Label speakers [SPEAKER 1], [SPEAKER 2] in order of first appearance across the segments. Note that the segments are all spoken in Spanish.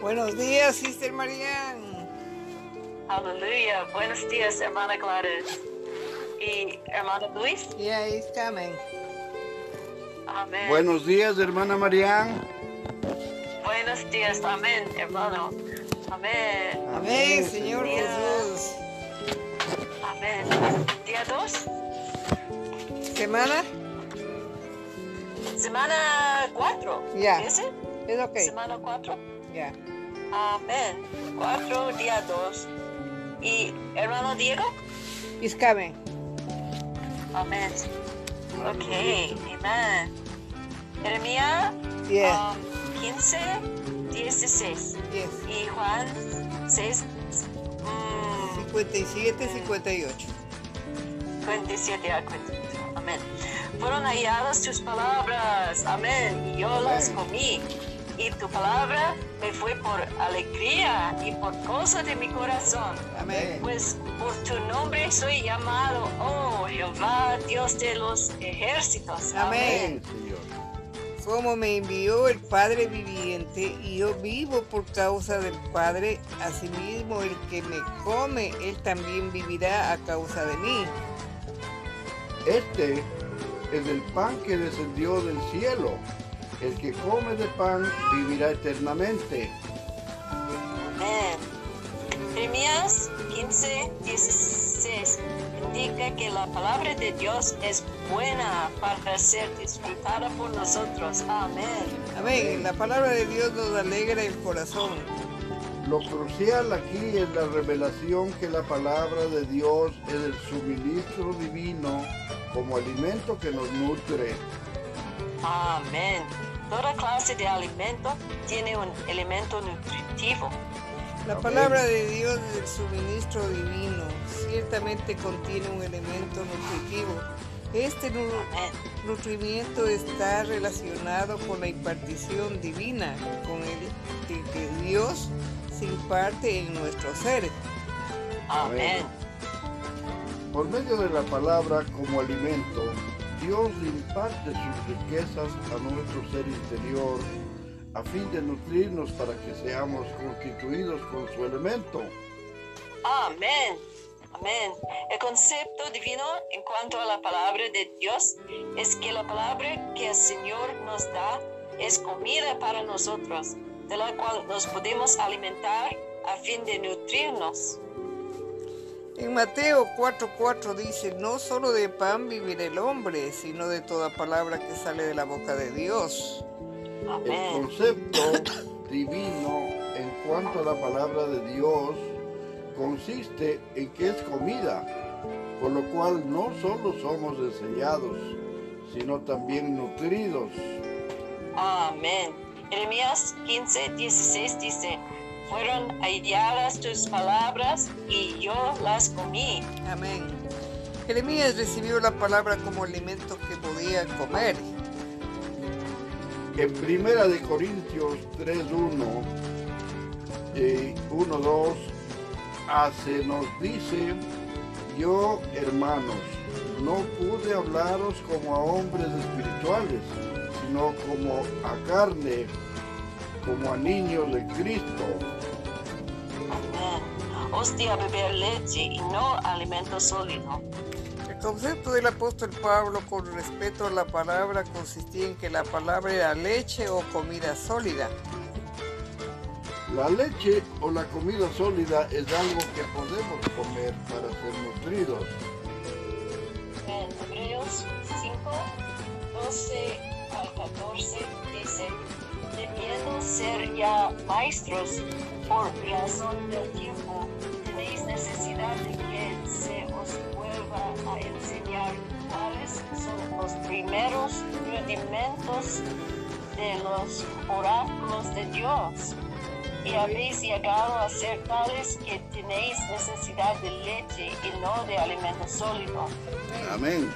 [SPEAKER 1] Buenos días, Sister Marian.
[SPEAKER 2] Aleluya. Buenos días, hermana Gladys. Y hermano Luis.
[SPEAKER 1] Yeah, he's coming.
[SPEAKER 2] Amén.
[SPEAKER 3] Buenos días, hermana Marián.
[SPEAKER 2] Buenos días, amén, hermano. Amén.
[SPEAKER 1] Amén, Señor
[SPEAKER 2] Dios.
[SPEAKER 1] Jesús.
[SPEAKER 2] Amén. Día 2,
[SPEAKER 1] ¿Semana?
[SPEAKER 2] semana 4.
[SPEAKER 1] Ya.
[SPEAKER 2] ¿Ese?
[SPEAKER 1] Es ok.
[SPEAKER 2] Semana 4.
[SPEAKER 1] Ya.
[SPEAKER 2] Amén. 4, día 2. Y hermano Diego.
[SPEAKER 1] Coming.
[SPEAKER 2] Amén. Ok, amén. Jeremías
[SPEAKER 1] Yeah.
[SPEAKER 2] um, 15, 16.
[SPEAKER 1] Yes.
[SPEAKER 2] Y Juan 6, mm,
[SPEAKER 1] 57, 58.
[SPEAKER 2] 27 a 48. Amén. Fueron halladas tus palabras. Amén. Y yo las comí. Y tu palabra me fue por alegría y por gozo de mi corazón.
[SPEAKER 1] Amén.
[SPEAKER 2] Pues por tu nombre soy llamado, oh Jehová, Dios de los ejércitos.
[SPEAKER 1] Amén.
[SPEAKER 3] Señor.
[SPEAKER 1] Como me envió el Padre viviente y yo vivo por causa del Padre, asimismo el que me come, él también vivirá a causa de mí.
[SPEAKER 3] Este es el pan que descendió del cielo. El que come de pan vivirá eternamente.
[SPEAKER 2] Amén. Jeremías 15, 16 indica que la palabra de Dios es buena para ser disfrutada por nosotros. Amén.
[SPEAKER 1] Amén. La palabra de Dios nos alegra el corazón.
[SPEAKER 3] Lo crucial aquí es la revelación que la palabra de Dios es el suministro divino como alimento que nos nutre.
[SPEAKER 2] Amén. Toda clase de alimento tiene un elemento nutritivo.
[SPEAKER 1] La palabra de Dios es el suministro divino. Ciertamente contiene un elemento nutritivo. Este nu-
[SPEAKER 2] Amén.
[SPEAKER 1] nutrimiento está relacionado con la impartición divina, con el el que Dios se imparte en nuestro ser.
[SPEAKER 2] Amén.
[SPEAKER 3] Por medio de la palabra como alimento, Dios imparte sus riquezas a nuestro ser interior a fin de nutrirnos para que seamos constituidos con su elemento.
[SPEAKER 2] Amén. Amén. El concepto divino en cuanto a la palabra de Dios es que la palabra que el Señor nos da es comida para nosotros, de la cual nos podemos alimentar a fin de nutrirnos.
[SPEAKER 1] En Mateo 4:4 dice, no solo de pan vivirá el hombre, sino de toda palabra que sale de la boca de Dios.
[SPEAKER 3] El concepto divino en cuanto a la palabra de Dios consiste en que es comida, por lo cual no solo somos enseñados, sino también nutridos.
[SPEAKER 2] Amén. Jeremías 15, 16 dice, fueron halladas tus palabras y yo las comí.
[SPEAKER 1] Amén. Jeremías recibió la palabra como alimento que podía comer.
[SPEAKER 3] En Primera de Corintios 3.1 y 1.2 hace, nos dice, yo hermanos, no pude hablaros como a hombres espirituales, sino como a carne, como a niños de Cristo.
[SPEAKER 2] Amén. Os di a beber leche y no alimento sólido.
[SPEAKER 1] El concepto del apóstol Pablo con respecto a la palabra consistía en que la palabra era leche o comida sólida.
[SPEAKER 3] La leche o la comida sólida es algo que podemos comer para ser nutridos.
[SPEAKER 2] En Hebreos 5, 12 al 14 dice, debiendo ser ya maestros por razón del tiempo, necesidad de que se os vuelva a enseñar cuáles son los primeros rudimentos de los oráculos de Dios. Y habéis llegado a ser tales que tenéis necesidad de leche y no de alimento sólido.
[SPEAKER 3] Amén.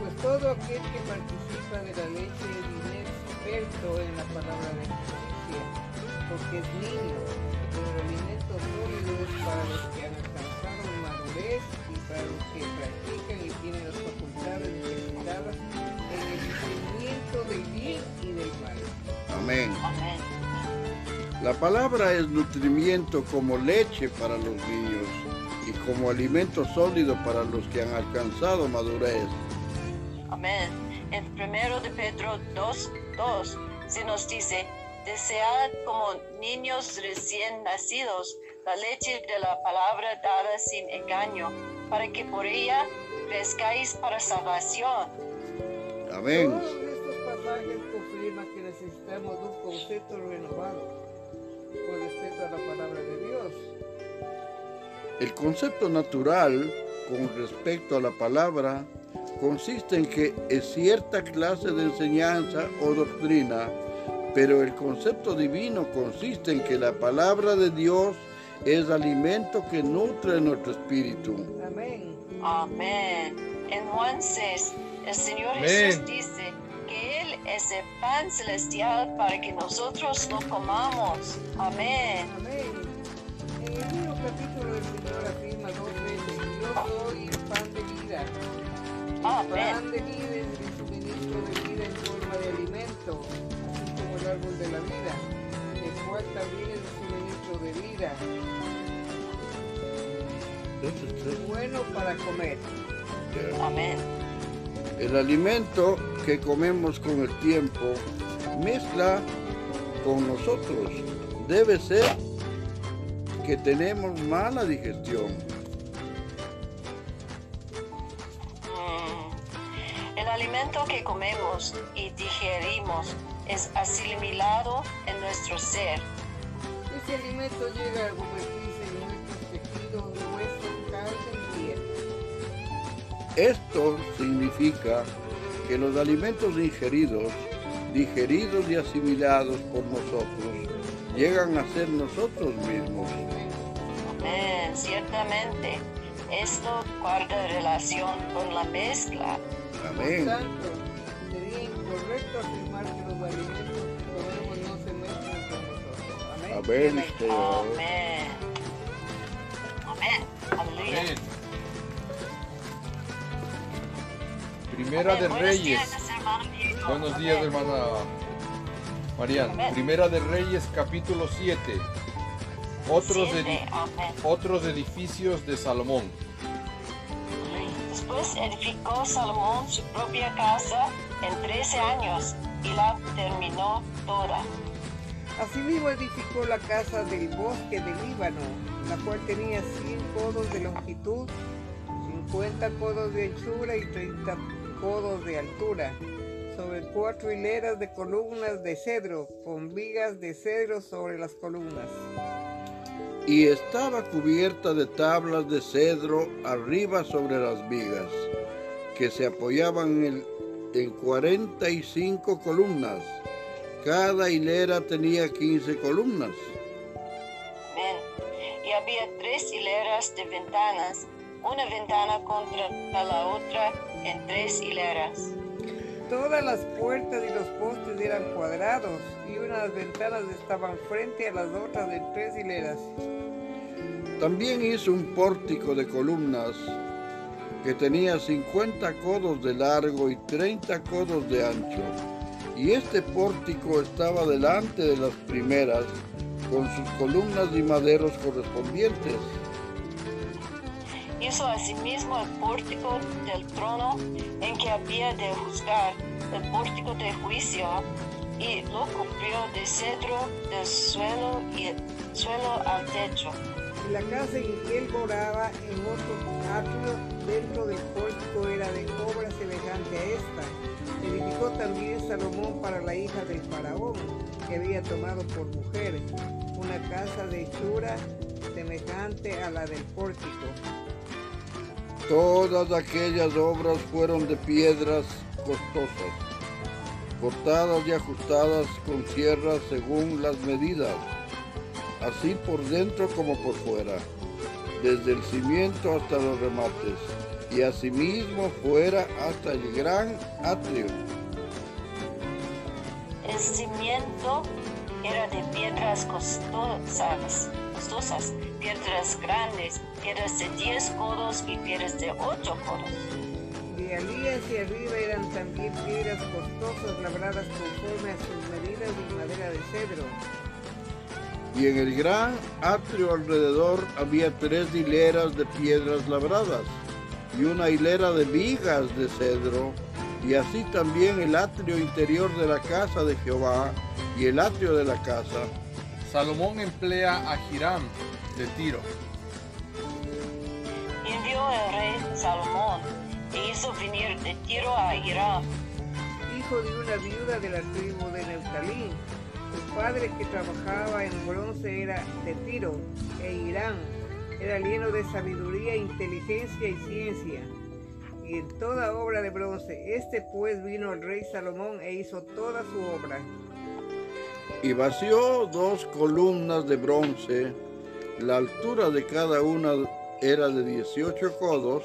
[SPEAKER 1] Pues todo aquel que participa de la leche es inexperto en la palabra de justicia, porque es niño,
[SPEAKER 3] palabra es nutrimiento como leche para los niños y como alimento sólido para los que han alcanzado madurez.
[SPEAKER 2] Amén. En primero de Pedro 2, 2 se nos dice, desead como niños recién nacidos la leche de la palabra dada sin engaño, para que por ella crezcáis para salvación.
[SPEAKER 3] Amén.
[SPEAKER 1] Todos estos pasajes confirman que necesitamos de un concepto
[SPEAKER 3] El concepto natural con respecto a la palabra consiste en que es cierta clase de enseñanza o doctrina, pero el concepto divino consiste en que la palabra de Dios es alimento que nutre nuestro espíritu.
[SPEAKER 1] Amén.
[SPEAKER 2] Amén. En Juan 6, el Señor
[SPEAKER 4] Amén.
[SPEAKER 2] Jesús dice que Él es el pan celestial para que nosotros lo comamos. Amén.
[SPEAKER 1] Amén. En el capítulo el Señor afirma dos veces, yo soy el pan de vida. El pan de vida es el suministro de vida en forma de alimento, así como el árbol de la vida, el cual también es el suministro de vida, bueno para comer.
[SPEAKER 2] Amén.
[SPEAKER 3] El alimento que comemos con el tiempo mezcla con nosotros. Debe ser que tenemos mala digestión.
[SPEAKER 2] Mm. El alimento que comemos y digerimos es asimilado en nuestro ser.
[SPEAKER 1] Ese alimento llega a convertirse en nuestros tejidos, huesos, carne y piel.
[SPEAKER 3] Esto significa que los alimentos ingeridos, digeridos y asimilados por nosotros, llegan a ser nosotros mismos.
[SPEAKER 2] Amén. Ciertamente, esto guarda relación con la mezcla.
[SPEAKER 1] Por
[SPEAKER 3] Amén.
[SPEAKER 1] tanto, sería incorrecto afirmar que los alimentos que comemos no se mezclan con nosotros. Amén.
[SPEAKER 3] Amén. Señor.
[SPEAKER 2] Amén. Amén. Aleluya.
[SPEAKER 4] Amén. Primera de
[SPEAKER 2] Amén. Buenos
[SPEAKER 4] Reyes.
[SPEAKER 2] días, hermano.
[SPEAKER 4] Buenos días,
[SPEAKER 2] Amén.
[SPEAKER 4] hermana Marian. Primera de Reyes, capítulo 7. Otros, edi- otros edificios de Salomón.
[SPEAKER 2] Después edificó Salomón su propia casa en 13 años y la terminó toda.
[SPEAKER 1] Asimismo edificó la casa del bosque del Líbano, la cual tenía 100 codos de longitud, 50 codos de anchura y 30 codos de altura, sobre cuatro hileras de columnas de cedro, con vigas de cedro sobre las columnas.
[SPEAKER 3] Y estaba cubierta de tablas de cedro arriba sobre las vigas, que se apoyaban en, en 45 columnas. Cada hilera tenía 15 columnas.
[SPEAKER 2] Y había tres hileras de ventanas, una ventana contra la otra en tres hileras.
[SPEAKER 1] Todas las puertas y los postes eran cuadrados, y unas ventanas estaban frente a las otras en tres hileras.
[SPEAKER 3] También hizo un pórtico de columnas que tenía 50 codos de largo y 30 codos de ancho. Y este pórtico estaba delante de las primeras, con sus columnas y maderos correspondientes.
[SPEAKER 2] Hizo asimismo el pórtico del trono en que había de juzgar, el pórtico de juicio, y lo cubrió de cedro del suelo y el suelo al techo.
[SPEAKER 1] La casa en que él moraba en otro atrio dentro del pórtico era de obra semejante a esta. Edificó también Salomón para la hija del faraón, que había tomado por mujer, una casa de hechura semejante a la del pórtico.
[SPEAKER 3] Todas aquellas obras fueron de piedras costosas, cortadas y ajustadas con sierras según las medidas, así por dentro como por fuera, desde el cimiento hasta los remates, y asimismo fuera hasta el gran atrio.
[SPEAKER 2] El cimiento era de piedras costosas, costosas, piedras grandes, piedras de 10 codos y piedras de 8 codos.
[SPEAKER 1] De allí hacia arriba eran también piedras costosas labradas conforme a sus medidas y madera de cedro.
[SPEAKER 3] Y en el gran atrio alrededor había tres hileras de piedras labradas y una hilera de vigas de cedro, y así también el atrio interior de la casa de Jehová y el atrio de la casa.
[SPEAKER 4] Salomón emplea a Hiram de Tiro.
[SPEAKER 2] Envió el rey Salomón e hizo venir de Tiro a Hiram,
[SPEAKER 1] hijo de una viuda de la tribu de Neftalí. Su padre que trabajaba en bronce era de Tiro e Irán. Era lleno de sabiduría, inteligencia y ciencia. Y en toda obra de bronce. Este pues vino el rey Salomón e hizo toda su obra.
[SPEAKER 3] Y vació dos columnas de bronce, la altura de cada una era de 18 codos,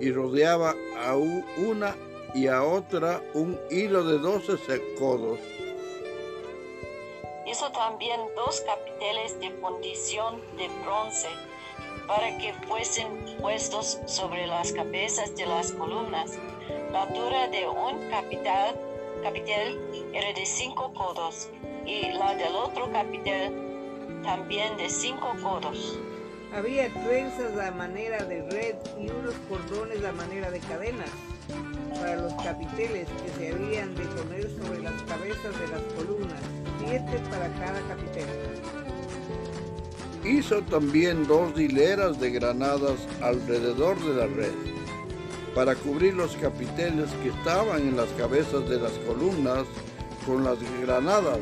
[SPEAKER 3] y rodeaba a una y a otra un hilo de 12 se- codos.
[SPEAKER 2] hizo también dos capiteles de fundición de bronce para que fuesen puestos sobre las cabezas de las columnas. La altura de un capital, capitel era de cinco codos y la del otro capitel también de cinco codos.
[SPEAKER 1] Había trenzas a manera de red y unos cordones a manera de cadenas para los capiteles que se habían de poner sobre las cabezas de las columnas, siete para cada capitel.
[SPEAKER 3] Hizo también dos hileras de granadas alrededor de la red, para cubrir los capiteles que estaban en las cabezas de las columnas con las granadas,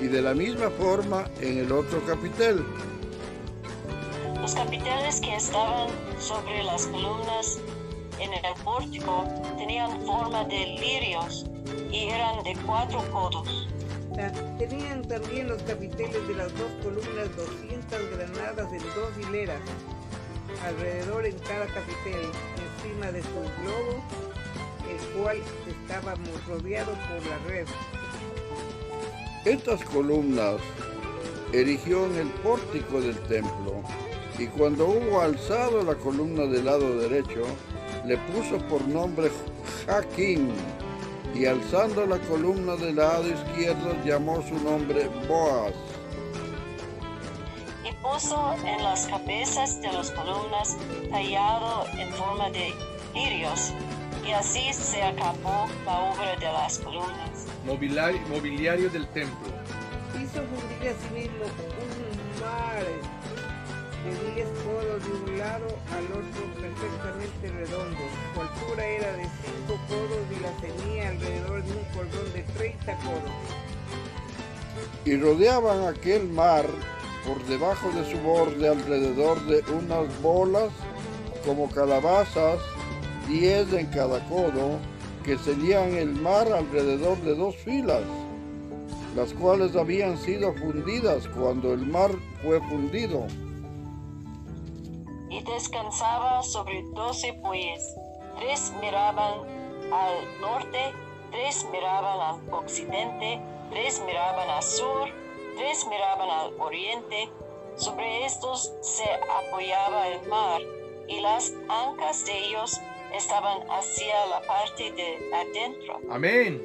[SPEAKER 3] y de la misma forma en el otro capitel.
[SPEAKER 2] Los capiteles que estaban sobre las columnas en el pórtico tenían forma de lirios y eran de cuatro codos.
[SPEAKER 1] Tenían también los capiteles de las dos columnas 200 granadas en dos hileras, alrededor en cada capitel, encima de su globo, el cual estaba rodeado por la red.
[SPEAKER 3] Estas columnas erigió en el pórtico del templo, y cuando hubo alzado la columna del lado derecho, le puso por nombre Jaquín, y alzando la columna del lado izquierdo llamó su nombre Boaz.
[SPEAKER 2] Y puso en las cabezas de las columnas tallado en forma de lirios, y así se acabó la obra de las columnas.
[SPEAKER 4] Mobiliario, mobiliario del templo.
[SPEAKER 1] Hizo fundir asimismo un mar de 10 codos de un lado al otro perfectamente redondo. Su altura era de 5 codos y la ceñía alrededor de un cordón de 30 codos.
[SPEAKER 3] Y rodeaban aquel mar por debajo de su borde alrededor de unas bolas como calabazas, diez en cada codo, que ceñían el mar alrededor de dos filas, las cuales habían sido fundidas cuando el mar fue fundido.
[SPEAKER 2] y descansaba sobre doce bueyes. Tres miraban al norte, tres miraban al occidente, tres miraban al sur, tres miraban al oriente. Sobre estos se apoyaba el mar y las ancas de ellos estaban hacia la parte de adentro.
[SPEAKER 4] Amén.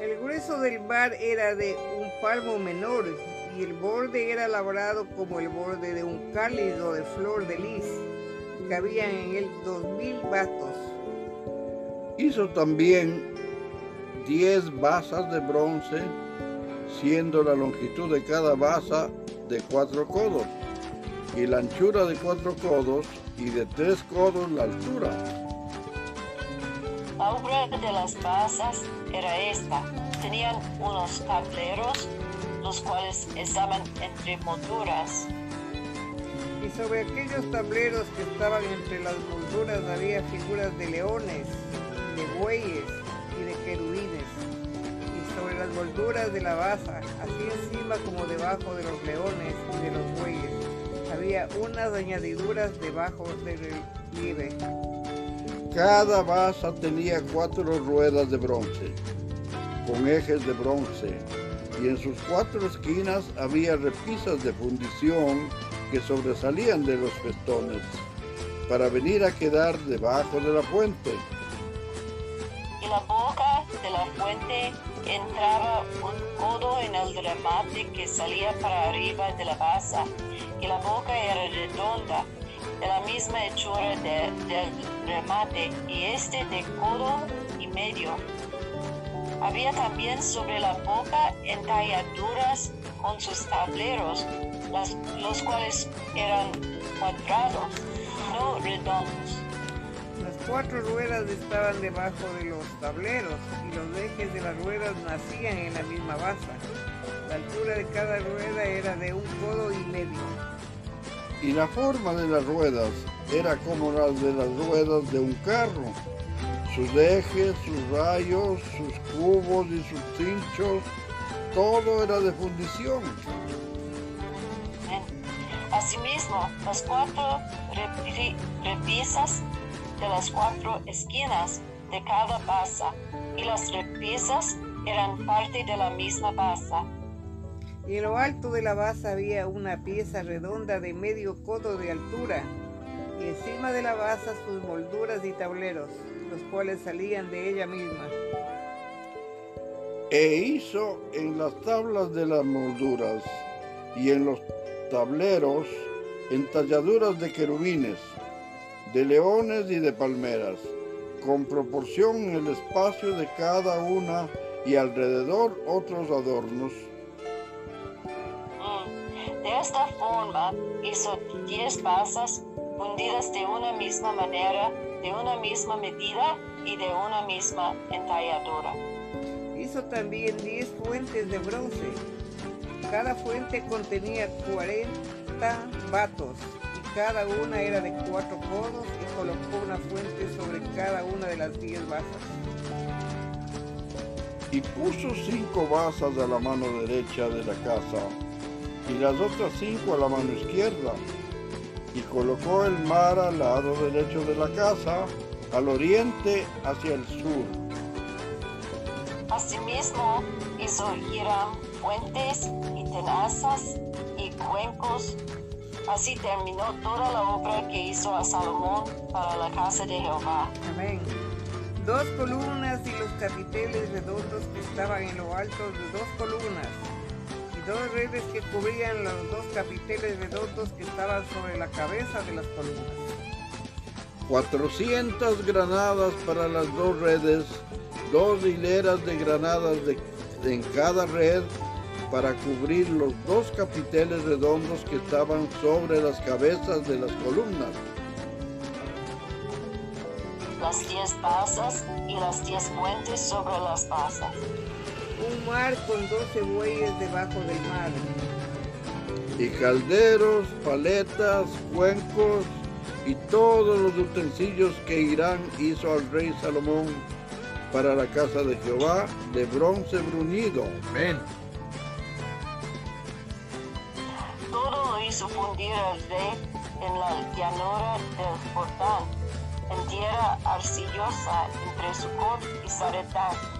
[SPEAKER 1] El grueso del mar era de un palmo menor y el borde era labrado como el borde de un cáliz o de flor de lis. Cabían en él dos mil vatos.
[SPEAKER 3] Hizo también diez basas de bronce, siendo la longitud de cada basa de cuatro codos, y la anchura de cuatro codos, y de tres codos la altura.
[SPEAKER 2] La obra de las basas era esta. Tenían unos tableros, los cuales estaban entre molduras.
[SPEAKER 1] Y sobre aquellos tableros que estaban entre las molduras había figuras de leones, de bueyes y de querubines. Y sobre las molduras de la basa, así encima como debajo de los leones y de los bueyes, había unas añadiduras debajo del relieve.
[SPEAKER 3] Cada basa tenía cuatro ruedas de bronce, con ejes de bronce, y en sus cuatro esquinas había repisas de fundición que sobresalían de los festones, para venir a quedar debajo de la fuente.
[SPEAKER 2] Y la boca de la fuente entraba un codo en el remate que salía para arriba de la base, y la boca era redonda, de la misma hechura de- del remate, y este de codo y medio. Había también sobre la boca entalladuras con sus tableros, las- los cuales eran cuadrados, no redondos.
[SPEAKER 1] Las cuatro ruedas estaban debajo de los tableros y los ejes de las ruedas nacían en la misma base. La altura de cada rueda era de un codo y medio.
[SPEAKER 3] Y la forma de las ruedas era como las de las ruedas de un carro. Sus ejes, sus rayos, sus cubos y sus cinchos, todo era de fundición.
[SPEAKER 2] Asimismo, las cuatro repisas de las cuatro esquinas de cada base y las repisas eran parte de la misma base.
[SPEAKER 1] Y en lo alto de la base había una pieza redonda de medio codo de altura, y encima de la base sus molduras y tableros, los cuales salían de ella misma.
[SPEAKER 3] E hizo en las tablas de las molduras y en los tableros entalladuras de querubines, de leones y de palmeras, con proporción en el espacio de cada una y alrededor otros adornos.
[SPEAKER 2] De esta forma hizo diez basas fundidas de una misma manera, de una misma medida y de una misma entalladura.
[SPEAKER 1] Hizo también diez fuentes de bronce. Cada fuente contenía 40 vatos y cada una era de cuatro codos y colocó una fuente sobre cada una de las diez basas.
[SPEAKER 3] Y puso cinco basas a la mano derecha de la casa y las otras cinco a la mano izquierda. Y colocó el mar al lado derecho de la casa, al oriente hacia el sur.
[SPEAKER 2] Asimismo hizo Hiram fuentes y tenazas y cuencos. Así terminó toda la obra que hizo a Salomón para la casa de Jehová.
[SPEAKER 1] Amén. Dos columnas y los capiteles redondos que estaban en lo alto de dos columnas. Dos redes que cubrían los dos capiteles redondos que estaban sobre la cabeza de las columnas.
[SPEAKER 3] 400 granadas para las dos redes, dos hileras de granadas de- en cada red para cubrir los dos capiteles redondos que estaban sobre las cabezas de las columnas.
[SPEAKER 2] Las diez basas y las diez fuentes sobre las basas.
[SPEAKER 1] Un mar con doce bueyes debajo del mar.
[SPEAKER 3] y calderos, paletas, cuencos y todos los utensilios que Irán hizo al rey Salomón para la casa de Jehová de bronce bruñido.
[SPEAKER 4] Amén.
[SPEAKER 2] Todo lo hizo fundir el rey en la llanura del Jordán, en tierra arcillosa entre Sucot y Zaretán.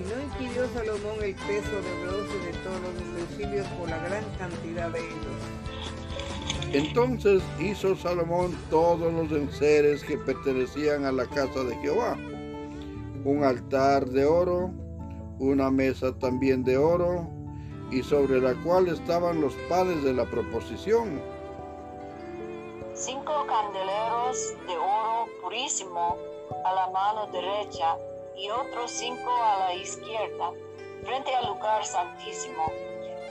[SPEAKER 1] Y no inquirió Salomón el peso de bronce de todos los utensilios por la gran cantidad de ellos.
[SPEAKER 3] Entonces hizo Salomón todos los enseres que pertenecían a la casa de Jehová. Un altar de oro, una mesa también de oro, y sobre la cual estaban los panes de la proposición.
[SPEAKER 2] Cinco candeleros de oro purísimo a la mano derecha y otros cinco a la izquierda, frente al lugar santísimo,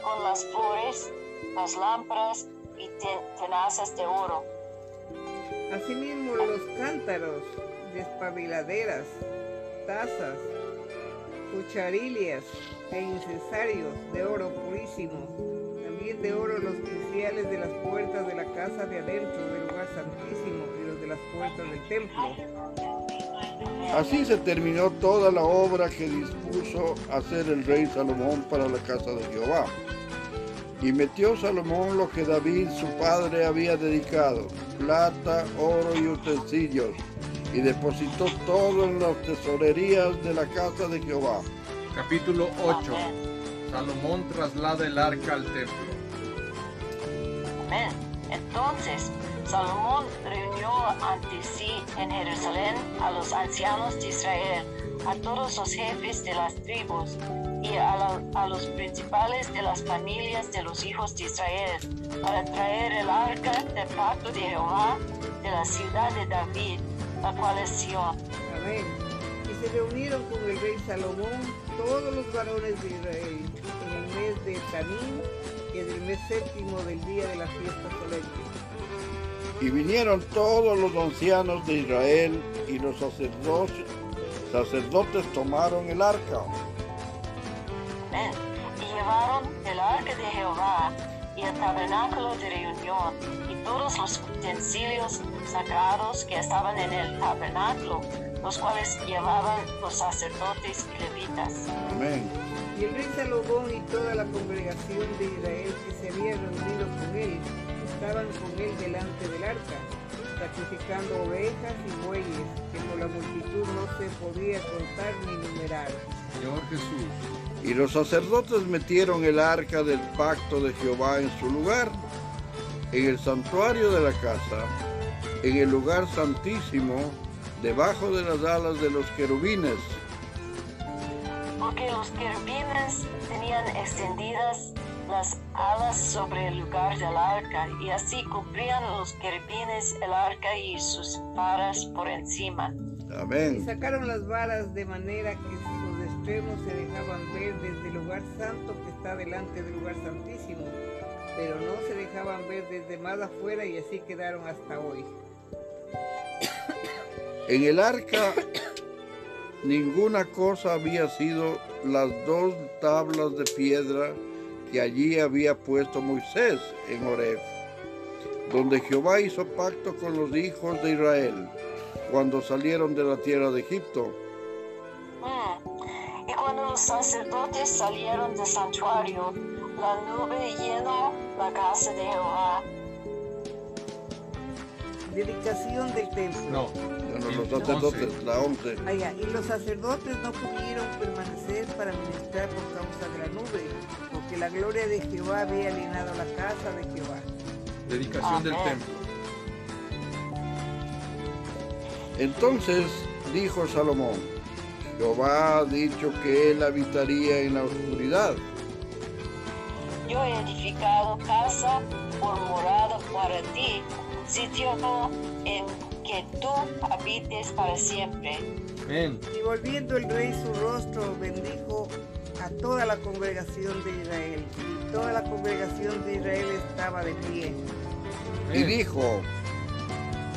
[SPEAKER 2] con las flores, las lámparas y te- tenazas de oro.
[SPEAKER 1] Asimismo los cántaros, despabiladeras, tazas, cucharillas e incensarios de oro purísimo. También de oro los cruciales de las puertas de la casa de adentro del lugar santísimo y los de las puertas del templo.
[SPEAKER 3] Así se terminó toda la obra que dispuso hacer el rey Salomón para la casa de Jehová. Y metió Salomón lo que David su padre había dedicado, plata, oro y utensilios, y depositó todo en las tesorerías de la casa de Jehová.
[SPEAKER 4] Capítulo 8.
[SPEAKER 2] Amén.
[SPEAKER 4] Salomón traslada el arca al templo.
[SPEAKER 2] Amén. Entonces Salomón reunió ante sí en Jerusalén a los ancianos de Israel, a todos los jefes de las tribus y a, los principales de las familias de los hijos de Israel, para traer el arca del pacto de Jehová de la ciudad de David, la cual es Sion.
[SPEAKER 1] Amén. Y se reunieron con el rey Salomón todos los varones de Israel en el mes de Tanín, que es el mes séptimo del día de la fiesta solemne.
[SPEAKER 3] Y vinieron todos los ancianos de Israel y los sacerdotes, sacerdotes tomaron el arca.
[SPEAKER 2] Amén. Y llevaron el arca de Jehová y el tabernáculo de reunión y todos los utensilios sagrados que estaban en el tabernáculo, los cuales llevaban los sacerdotes y levitas.
[SPEAKER 3] Amén.
[SPEAKER 1] Y el rey Salomón y toda la congregación de Israel que se había reunido con él, estaban con él delante del arca, sacrificando ovejas y bueyes, que por la multitud no se podía contar ni numerar.
[SPEAKER 4] Señor Jesús.
[SPEAKER 3] Y los sacerdotes metieron el arca del pacto de Jehová en su lugar, en el santuario de la casa, en el lugar santísimo, debajo de las alas de los querubines.
[SPEAKER 2] Porque los querubines tenían extendidas las alas sobre el lugar del arca, y así cubrían los querubines el arca y sus varas por encima.
[SPEAKER 1] Y
[SPEAKER 3] Amén.
[SPEAKER 1] sacaron las varas de manera que sus extremos se dejaban ver desde el lugar santo que está delante del lugar santísimo, pero no se dejaban ver desde más afuera y así quedaron hasta hoy.
[SPEAKER 3] En el arca ninguna cosa había sido las dos tablas de piedra que allí había puesto Moisés en Horeb, donde Jehová hizo pacto con los hijos de Israel cuando salieron de la tierra de Egipto.
[SPEAKER 2] Mm. Y cuando los sacerdotes salieron del santuario, la nube llenó la casa de Jehová.
[SPEAKER 1] Dedicación del templo.
[SPEAKER 4] No. Sí,
[SPEAKER 3] los sacerdotes,
[SPEAKER 4] once.
[SPEAKER 3] la once.
[SPEAKER 1] Allá, y los sacerdotes no pudieron permanecer para ministrar por causa de la nube, porque la gloria de Jehová había llenado la casa de Jehová.
[SPEAKER 4] Dedicación del templo.
[SPEAKER 3] Entonces dijo Salomón, Jehová ha dicho que él habitaría en la oscuridad.
[SPEAKER 2] Yo he edificado casa por morada para ti, sitio en que tú habites para siempre.
[SPEAKER 4] Amén.
[SPEAKER 1] Y volviendo el rey su rostro, bendijo a toda la congregación de Israel. Y toda la congregación de Israel estaba de pie.
[SPEAKER 3] Y dijo,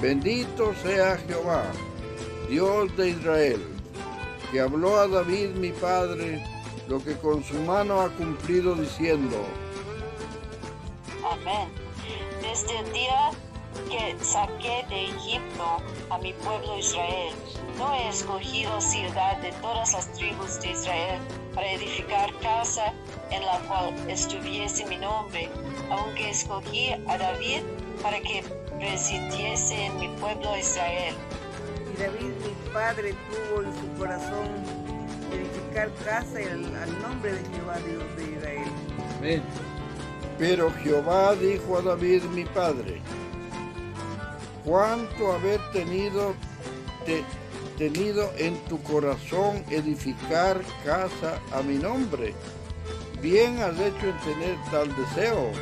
[SPEAKER 3] bendito sea Jehová, Dios de Israel, que habló a David mi padre lo que con su mano ha cumplido diciendo,
[SPEAKER 2] Amén. Desde el día que saqué de Egipto a mi pueblo Israel, no he escogido ciudad de todas las tribus de Israel para edificar casa en la cual estuviese mi nombre, aunque escogí a David para que presidiese en mi pueblo Israel.
[SPEAKER 1] Y David, mi padre, tuvo en su corazón edificar casa al, al nombre de Jehová, Dios de Israel.
[SPEAKER 4] Amén.
[SPEAKER 3] pero Jehová dijo a David mi padre, cuánto haber tenido, te- tenido en tu corazón edificar casa a mi nombre. Bien has hecho en tener tal deseo.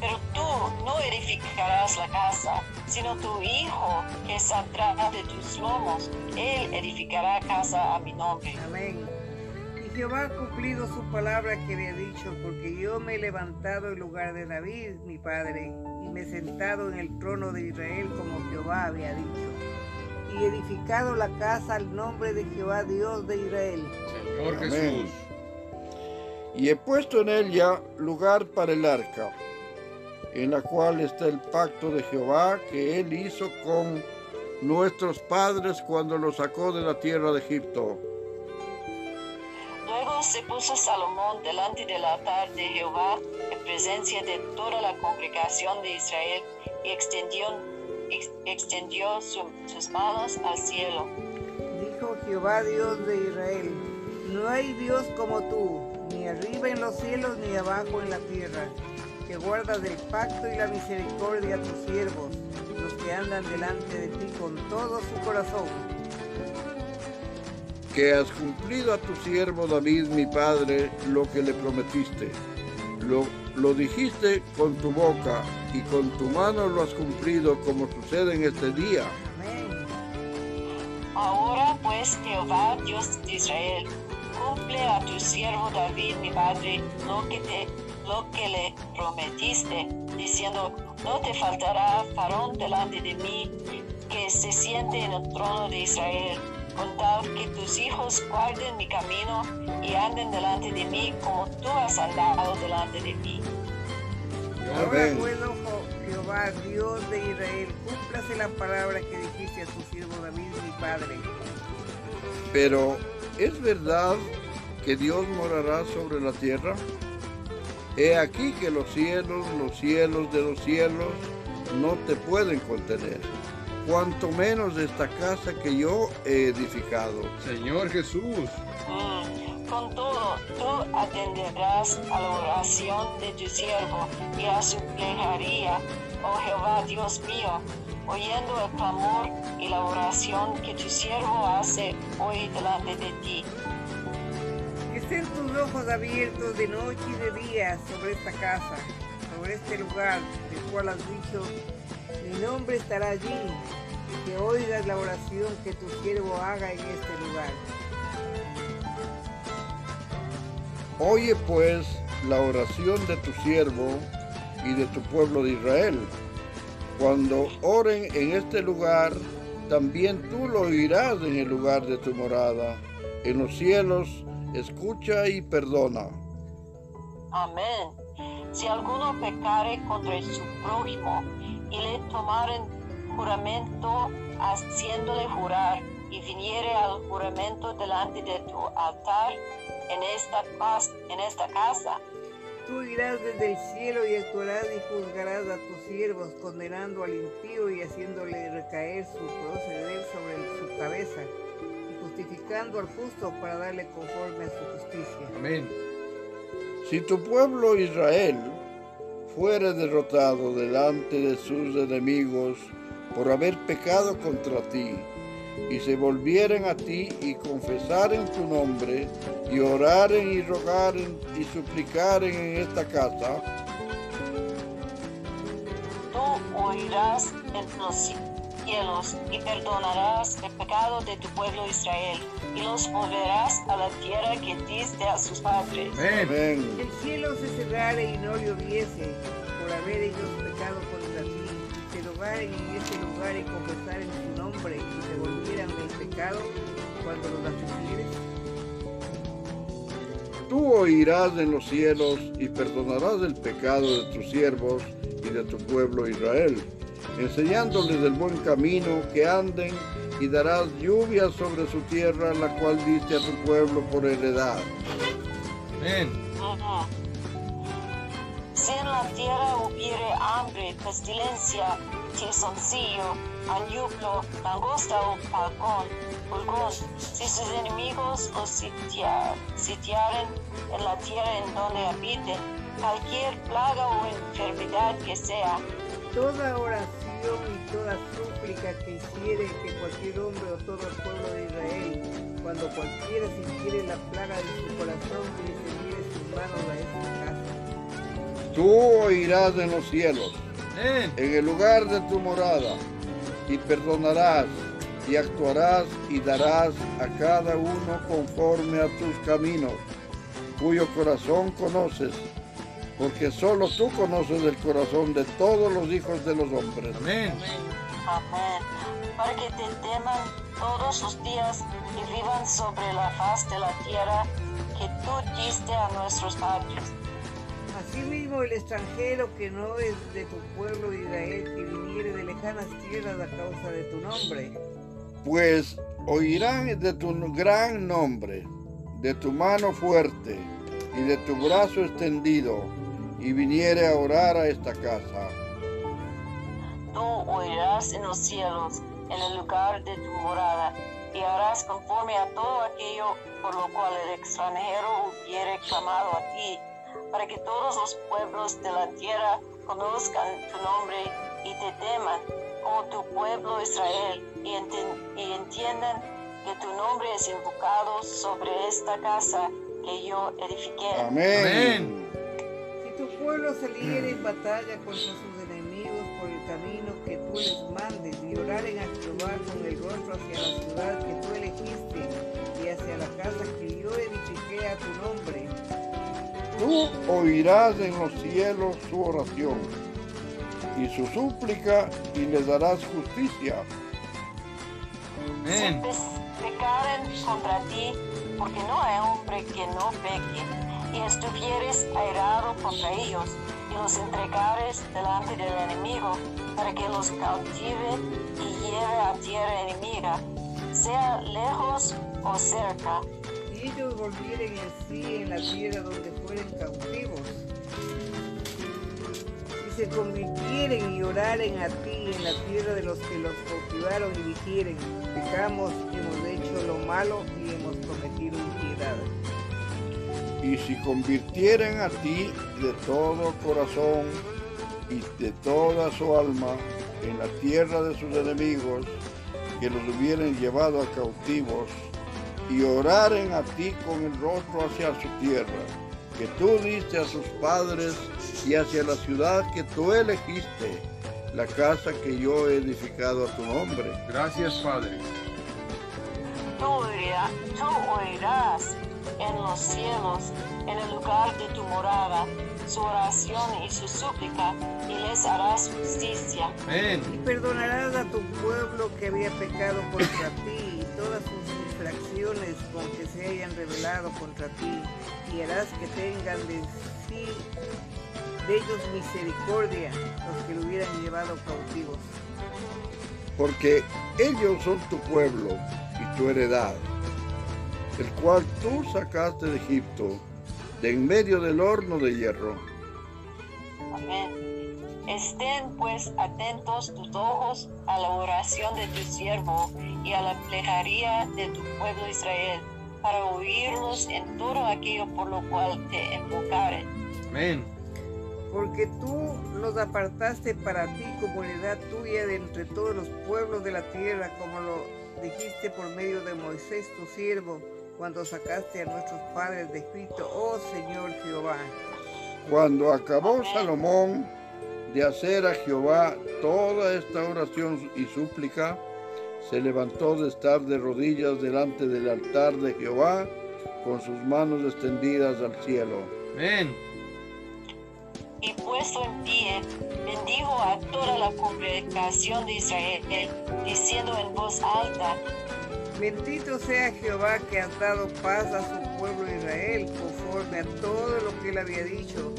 [SPEAKER 2] Pero tú no edificarás la casa, sino tu hijo que saldrá de tus lomos. Él edificará casa a mi nombre.
[SPEAKER 1] Amén. Y Jehová ha cumplido su palabra que había dicho, porque yo me he levantado en lugar de David, mi padre, y me he sentado en el trono de Israel como Jehová había dicho. Y he edificado la casa al nombre de Jehová, Dios de Israel.
[SPEAKER 4] Señor
[SPEAKER 3] Amén.
[SPEAKER 4] Jesús.
[SPEAKER 3] Y he puesto en ella lugar para el arca, en la cual está el pacto de Jehová que él hizo con nuestros padres cuando los sacó de la tierra de Egipto.
[SPEAKER 2] Se puso Salomón delante del altar de Jehová en presencia de toda la congregación de Israel y extendió, ex- extendió su- sus manos al cielo.
[SPEAKER 1] Dijo Jehová, Dios de Israel, no hay Dios como tú, ni arriba en los cielos, ni abajo en la tierra, que guardas el pacto y la misericordia a tus siervos, los que andan delante de ti con todo su corazón.
[SPEAKER 3] Que has cumplido a tu siervo David, mi padre, lo que le prometiste. Lo, lo dijiste con tu boca y con tu mano lo has cumplido como sucede en este día.
[SPEAKER 2] Ahora pues, Jehová, Dios de Israel, cumple a tu siervo David, mi padre, lo que, te, lo que le prometiste, diciendo, no te faltará varón delante de mí que se siente en el trono de Israel, con tal que tus hijos guarden mi camino y anden delante de mí como tú has andado delante de mí.
[SPEAKER 1] Ahora
[SPEAKER 3] Amén.
[SPEAKER 1] ojo, Jehová, Dios de Israel, cúmplase la palabra que dijiste a tu siervo David, mi padre.
[SPEAKER 3] Pero, ¿es verdad que Dios morará sobre la tierra? He aquí que los cielos, los cielos de los cielos, no te pueden contener, cuanto menos esta casa que yo he edificado.
[SPEAKER 4] Señor Jesús.
[SPEAKER 2] Mm, Con todo, tú atenderás a la oración de tu siervo y a su plegaria, oh Jehová Dios mío, oyendo el clamor y la oración que tu siervo hace hoy delante de ti.
[SPEAKER 1] Que estén tus ojos abiertos de noche y de día sobre esta casa, sobre este lugar del cual has dicho, mi nombre estará allí, y que oigas la oración que tu siervo haga en este lugar.
[SPEAKER 3] Oye pues la oración de tu siervo y de tu pueblo de Israel. Cuando oren en este lugar, también tú lo oirás en el lugar de tu morada. En los cielos, escucha y perdona.
[SPEAKER 2] Amén. Si alguno pecare contra su prójimo y le tomaren juramento haciéndole jurar y viniere al juramento delante de tu altar en esta, paz- en esta casa,
[SPEAKER 1] Tú irás desde el cielo y actuarás y juzgarás a tus siervos, condenando al impío y haciéndole recaer su proceder sobre su cabeza, y justificando al justo para darle conforme a su justicia.
[SPEAKER 4] Amén.
[SPEAKER 3] Si tu pueblo Israel fuere derrotado delante de sus enemigos por haber pecado contra ti, y se volvieren a ti y confesaren tu nombre, y oraren y rogaren y suplicaren en esta casa,
[SPEAKER 2] tú oirás en los cielos y perdonarás el pecado de tu pueblo Israel y los volverás a la tierra que diste a sus padres.
[SPEAKER 4] Amén.
[SPEAKER 3] amén.
[SPEAKER 1] El cielo se cerrare y no lloviese por haber ellos pecado contra ti, y se rogaren en este lugar y confesaren su nombre y se volvieran del pecado cuando los afligieres.
[SPEAKER 3] Tú oirás en los cielos y perdonarás el pecado de tus siervos y de tu pueblo Israel, enseñándoles el buen camino que anden y darás lluvia sobre su tierra, la cual diste a tu pueblo por heredad.
[SPEAKER 4] Amén.
[SPEAKER 2] Si en la tierra hubiere hambre, pestilencia, tizoncillo, añuplo, langosta o falcón, pulgón, si sus enemigos os sitia- sitiaren en la tierra en donde habiten, cualquier plaga o enfermedad que sea,
[SPEAKER 1] Toda oración y toda súplica que hiciere que cualquier hombre o todo el pueblo de Israel, cuando cualquiera sintiere la plaga de su corazón y extendiere sus manos a esta casa.
[SPEAKER 3] Tú oirás en los cielos, en el lugar de tu morada, y perdonarás y actuarás y darás a cada uno conforme a tus caminos, cuyo corazón conoces, porque solo tú conoces el corazón de todos los hijos de los hombres.
[SPEAKER 4] Amén.
[SPEAKER 2] Amén. Para que te teman todos los días y vivan sobre la faz de la tierra que tú diste a nuestros padres.
[SPEAKER 1] Asimismo, el extranjero que no es de tu pueblo de Israel, que viniere de lejanas tierras a causa de tu nombre,
[SPEAKER 3] Pues oirán de tu gran nombre, de tu mano fuerte y de tu brazo extendido, y viniere a orar a esta casa.
[SPEAKER 2] Tú oirás en los cielos, en el lugar de tu morada, y harás conforme a todo aquello por lo cual el extranjero hubiere clamado a ti, para que todos los pueblos de la tierra conozcan tu nombre y te teman como tu pueblo Israel y, enten- y entiendan que tu nombre es invocado sobre esta casa que yo edifiqué.
[SPEAKER 3] Amén.
[SPEAKER 1] Si pueblo saliere en batalla contra sus enemigos por el camino que tú les mandes y oraren a Jehová con el rostro hacia la ciudad que tú elegiste y hacia la casa que yo edifiqué a tu nombre,
[SPEAKER 3] Tú oirás en los cielos su oración y su súplica y les darás justicia.
[SPEAKER 2] Si
[SPEAKER 4] Amén.
[SPEAKER 2] pe- pecaren contra ti, porque no hay hombre que no peque, y estuvieres airado contra ellos, y los entregares delante del enemigo, para que los cautive y lleve a tierra enemiga, sea lejos o cerca,
[SPEAKER 1] si ellos volvieren en sí en la tierra donde fueren cautivos, si se convirtieren y oraren a ti en la tierra de los que los cautivaron y dijeren, pecamos, hemos hecho lo malo y hemos.
[SPEAKER 3] Y si convirtieren a ti de todo corazón y de toda su alma en la tierra de sus enemigos, que los hubieren llevado a cautivos, y oraren a ti con el rostro hacia su tierra, que tú diste a sus padres, y hacia la ciudad que tú elegiste, la casa que yo he edificado a tu nombre.
[SPEAKER 4] Gracias, Padre.
[SPEAKER 2] tú, oirá- tú oirás en los cielos, en el lugar de tu morada, su oración y su súplica, y les harás justicia.
[SPEAKER 4] Amén.
[SPEAKER 1] Y perdonarás a tu pueblo que había pecado contra ti y todas sus infracciones con que se hayan rebelado contra ti, y harás que tengan de sí de ellos misericordia los que lo hubieran llevado cautivos.
[SPEAKER 3] porque ellos son tu pueblo y tu heredad, el cual tú sacaste de Egipto, de en medio del horno de hierro.
[SPEAKER 2] Amén. Estén pues atentos tus ojos a la oración de tu siervo y a la plegaria de tu pueblo Israel, para oírlos en todo aquello por lo cual te invocaren.
[SPEAKER 4] Amén.
[SPEAKER 1] Porque tú los apartaste para ti como heredad tuya de entre todos los pueblos de la tierra, como lo dijiste por medio de Moisés tu siervo, cuando sacaste a nuestros padres de Egipto, oh Señor Jehová.
[SPEAKER 3] Cuando acabó Salomón de hacer a Jehová toda esta oración y súplica, se levantó de estar de rodillas delante del altar de Jehová, con sus manos extendidas al cielo.
[SPEAKER 4] Amén.
[SPEAKER 2] y puesto en pie, bendijo a toda la congregación de Israel, diciendo en voz alta,
[SPEAKER 1] Bendito sea Jehová que has dado paz a su pueblo Israel, conforme a todo lo que él había dicho.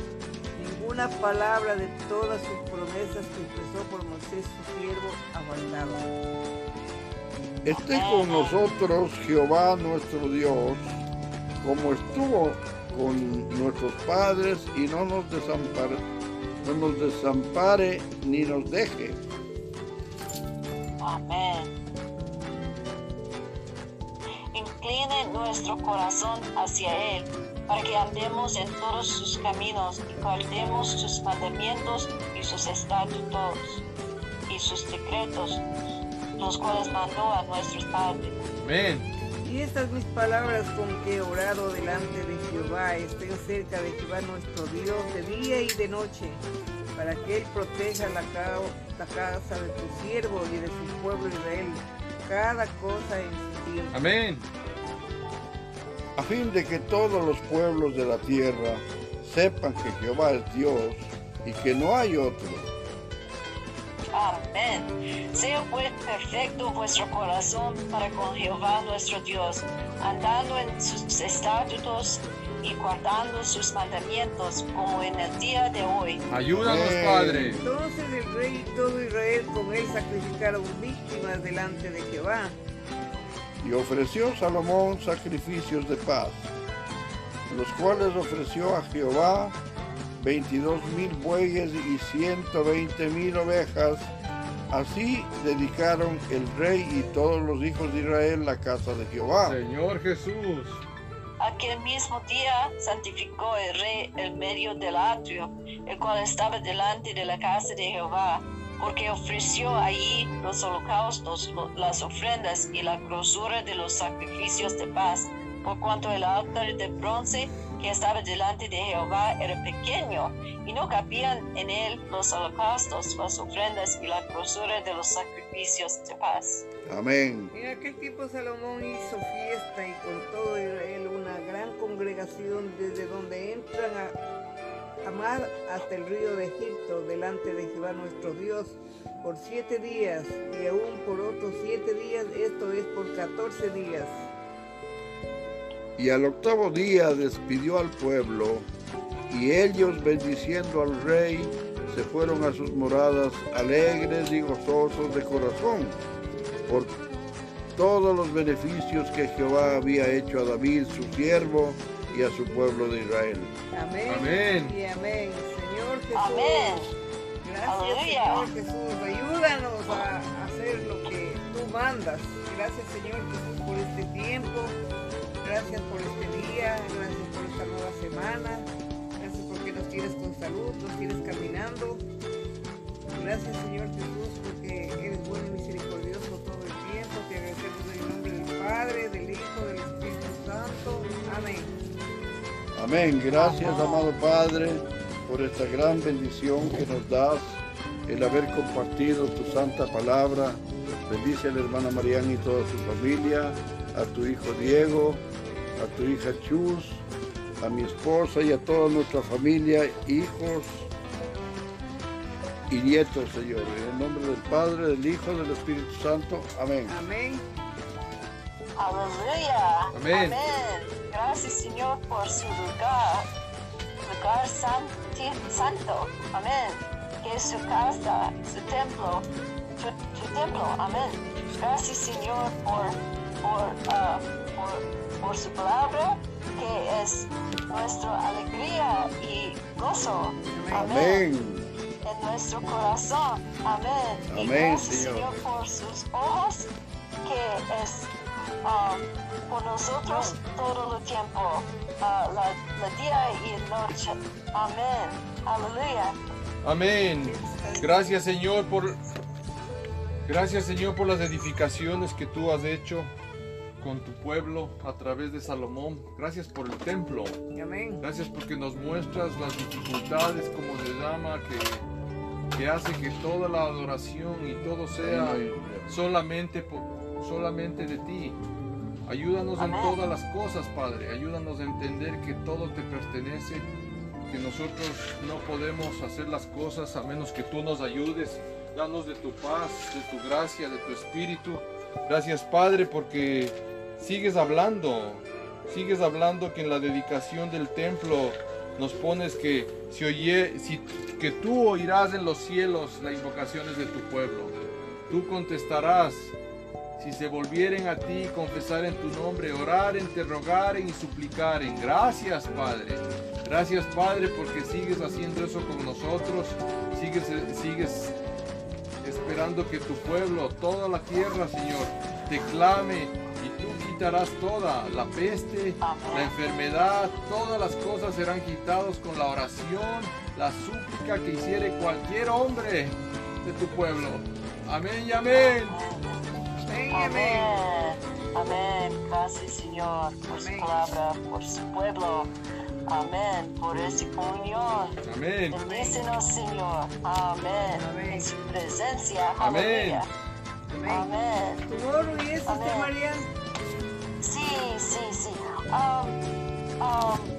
[SPEAKER 1] Ninguna palabra de todas sus promesas que expresó por Moisés su siervo ha faltado.
[SPEAKER 3] Esté con nosotros Jehová nuestro Dios, como estuvo con nuestros padres, y no nos desampare, no nos desampare ni nos deje.
[SPEAKER 2] Amén. Incline nuestro corazón hacia Él, para que andemos en todos sus caminos y guardemos sus mandamientos y sus estatutos y sus decretos, los cuales mandó a nuestros padres.
[SPEAKER 4] Amén.
[SPEAKER 1] Y estas mis palabras con que he orado delante de Jehová estén cerca de Jehová nuestro Dios de día y de noche, para que Él proteja la, ca- la casa de tu siervo y de su pueblo Israel, cada cosa en su tiempo.
[SPEAKER 4] Amén.
[SPEAKER 3] A fin de que todos los pueblos de la tierra sepan que Jehová es Dios y que no hay otro.
[SPEAKER 2] Amén. Sea pues perfecto vuestro corazón para con Jehová nuestro Dios, andando en sus estatutos y guardando sus mandamientos, como en el día de hoy.
[SPEAKER 4] Ayúdanos. Padre.
[SPEAKER 1] Entonces el rey y todo Israel con él sacrificaron víctimas delante de Jehová.
[SPEAKER 3] Y ofreció Salomón sacrificios de paz, los cuales ofreció a Jehová 22 mil bueyes y 120 mil ovejas. Así dedicaron el rey y todos los hijos de Israel la casa de Jehová.
[SPEAKER 4] Señor Jesús.
[SPEAKER 2] Aquel mismo día santificó el rey el medio del atrio, el cual estaba delante de la casa de Jehová, porque ofreció allí los holocaustos, lo- las ofrendas y la grosura de los sacrificios de paz, por cuanto el altar de bronce que estaba delante de Jehová era pequeño, y no cabían en él los holocaustos, las ofrendas y la grosura de los sacrificios de paz.
[SPEAKER 3] Amén.
[SPEAKER 1] En aquel tiempo Salomón hizo fiesta y con todo Israel una gran congregación desde donde entran a mar hasta el río de Egipto delante de Jehová nuestro Dios por siete días y aún por otros siete días, esto es por catorce días.
[SPEAKER 3] Y al octavo día despidió al pueblo, y ellos bendiciendo al rey, se fueron a sus moradas alegres y gozosos de corazón, por todos los beneficios que Jehová había hecho a David, su siervo, y a su pueblo de Israel.
[SPEAKER 1] Amén.
[SPEAKER 4] Amén.
[SPEAKER 1] Y amén. Señor Jesús.
[SPEAKER 2] Amén.
[SPEAKER 1] Gracias,
[SPEAKER 2] Aleluya.
[SPEAKER 1] Señor Jesús. Ayúdanos a hacer lo que tú mandas. Gracias, Señor Jesús, por este tiempo. Gracias por este día. Gracias por esta nueva semana. Gracias porque nos tienes con salud, nos tienes caminando. Gracias, Señor Jesús, porque eres bueno y misericordioso todo el tiempo. Te agradecemos en el nombre del Padre, del Hijo, del Espíritu Santo. Amén.
[SPEAKER 3] Amén. Gracias, amado Padre, por esta gran bendición que nos das, el haber compartido tu santa palabra. Bendice a la hermana Mariana y toda su familia, a tu hijo Diego, a tu hija Chus, a mi esposa y a toda nuestra familia, hijos y nietos, Señor. En el nombre del Padre, del Hijo, del Espíritu Santo. Amén.
[SPEAKER 1] Amén.
[SPEAKER 2] Aleluya.
[SPEAKER 4] Amén.
[SPEAKER 2] Gracias, Señor, por su lugar, lugar santo. Amén. Que es su casa, su templo, tu templo. Amén. Gracias, Señor, por, por, ah, por, por su palabra, que es nuestra alegría y gozo.
[SPEAKER 3] Amén.
[SPEAKER 2] en nuestro corazón. Amén. Y gracias,
[SPEAKER 3] Señor.
[SPEAKER 2] Señor, por sus ojos, que es ah, por nosotros todo el tiempo, ah, la, la día y noche. Amén. Aleluya.
[SPEAKER 4] Amén. Gracias Señor por Gracias Señor por las edificaciones que tú has hecho con tu pueblo a través de Salomón. Gracias por el templo.
[SPEAKER 1] Amén.
[SPEAKER 4] Gracias porque nos muestras las dificultades, como se llama, que, que hace que toda la adoración y todo sea solamente, solamente de ti. Ayúdanos en todas las cosas, Padre. Ayúdanos a entender que todo te pertenece, que nosotros no podemos hacer las cosas a menos que tú nos ayudes. Danos de tu paz, de tu gracia, de tu espíritu. Gracias, Padre, porque sigues hablando. Sigues hablando que en la dedicación del templo nos pones que si oye, si, que tú oirás en los cielos las invocaciones de tu pueblo. Tú contestarás si se volvieren a ti confesaren tu nombre, oraren, te rogaren y suplicaren. Gracias, Padre. Gracias, Padre, porque sigues haciendo eso con nosotros. Sigues, sigues esperando que tu pueblo, toda la tierra, Señor, te clame y tú quitarás toda la peste, la enfermedad, todas las cosas serán quitadas con la oración, la súplica que hiciere cualquier hombre de tu pueblo. Amén y amén.
[SPEAKER 1] Amén. Amén.
[SPEAKER 2] Gracias, Señor, por su palabra, por su pueblo. Amén. Por esta comunión.
[SPEAKER 4] Amén.
[SPEAKER 2] Bendícenos, Señor. Amén.
[SPEAKER 1] Amén.
[SPEAKER 2] En su presencia.
[SPEAKER 4] Amén.
[SPEAKER 1] Amén.
[SPEAKER 2] Amén.
[SPEAKER 1] ¿Tú y eso,
[SPEAKER 2] Amén.
[SPEAKER 1] María?
[SPEAKER 2] Sí, sí, sí. Um, um,